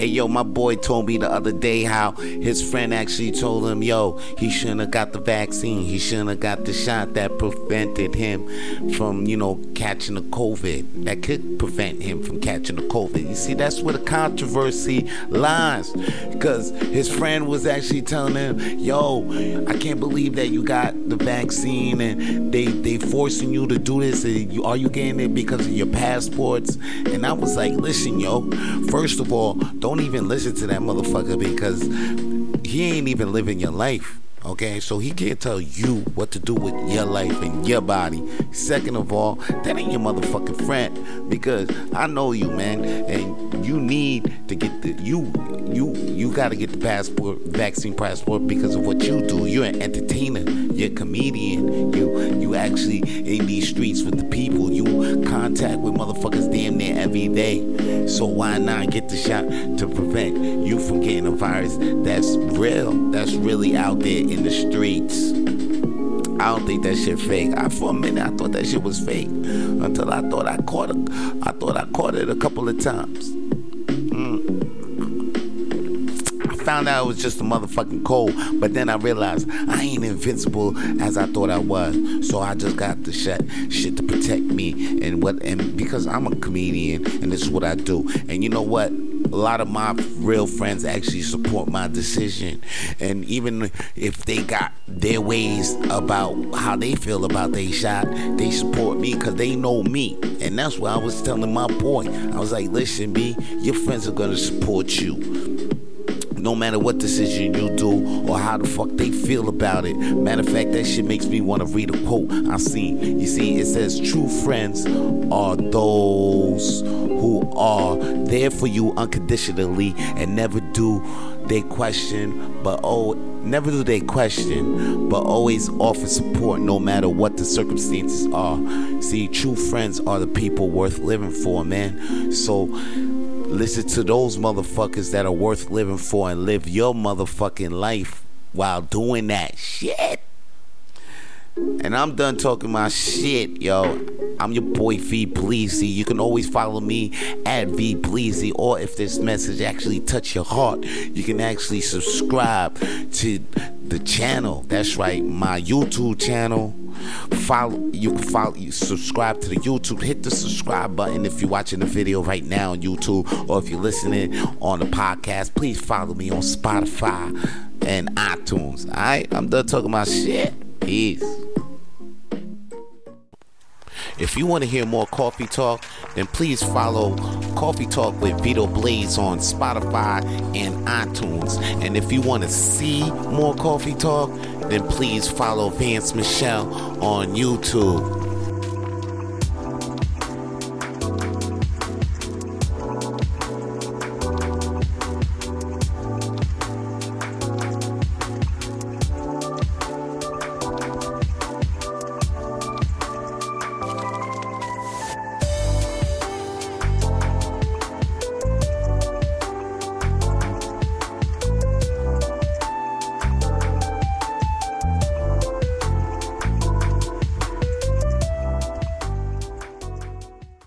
Hey, yo, my boy told me the other day how his friend actually told him, yo, he shouldn't have got the vaccine. He shouldn't have got the shot that prevented him from, you know, catching the COVID. That could prevent him from catching the COVID. You see, that's where the controversy lies. Because his friend was actually telling him, yo, I can't believe that you got the vaccine and they they forcing you to do this. You, are you getting it because of your passports? And I was like, listen, yo, first of all, don't don't even listen to that motherfucker because he ain't even living your life. Okay, so he can't tell you what to do with your life and your body. Second of all, that ain't your motherfucking friend because I know you, man, and you need to get the you you you got to get the passport, vaccine passport because of what you do. You're an entertainer, you're a comedian. You you actually in these streets with the people. You contact with motherfuckers damn near every day. So why not get the shot to prevent you from getting a virus that's real, that's really out there in the streets? I don't think that shit fake. I for a minute I thought that shit was fake until I thought I caught it. I thought I caught it a couple of times. Found out it was just a motherfucking cold, but then I realized I ain't invincible as I thought I was. So I just got the shit, shit to protect me and what and because I'm a comedian and this is what I do. And you know what? a lot of my real friends actually support my decision. And even if they got their ways about how they feel about their shot, they support me because they know me. And that's what I was telling my boy. I was like, listen, B, your friends are going to support you no matter what decision you do or how the fuck they feel about it. Matter of fact, that shit makes me want to read a quote I seen. You see, it says, True friends are those who are there for you unconditionally and never do they question, but oh, never do they question, but always offer support no matter what the circumstances are. See, true friends are the people worth living for, man. So, Listen to those motherfuckers that are worth living for and live your motherfucking life while doing that shit. And I'm done talking my shit, yo. I'm your boy V Bleezy. You can always follow me at V Bleezy. Or if this message actually touch your heart, you can actually subscribe to the channel. That's right, my YouTube channel. Follow you can follow you subscribe to the YouTube. Hit the subscribe button if you're watching the video right now on YouTube or if you're listening on the podcast. Please follow me on Spotify and iTunes. Alright, I'm done talking my shit. Peace. If you want to hear more Coffee Talk, then please follow Coffee Talk with Vito Blaze on Spotify and iTunes. And if you want to see more Coffee Talk, then please follow Vance Michelle on YouTube.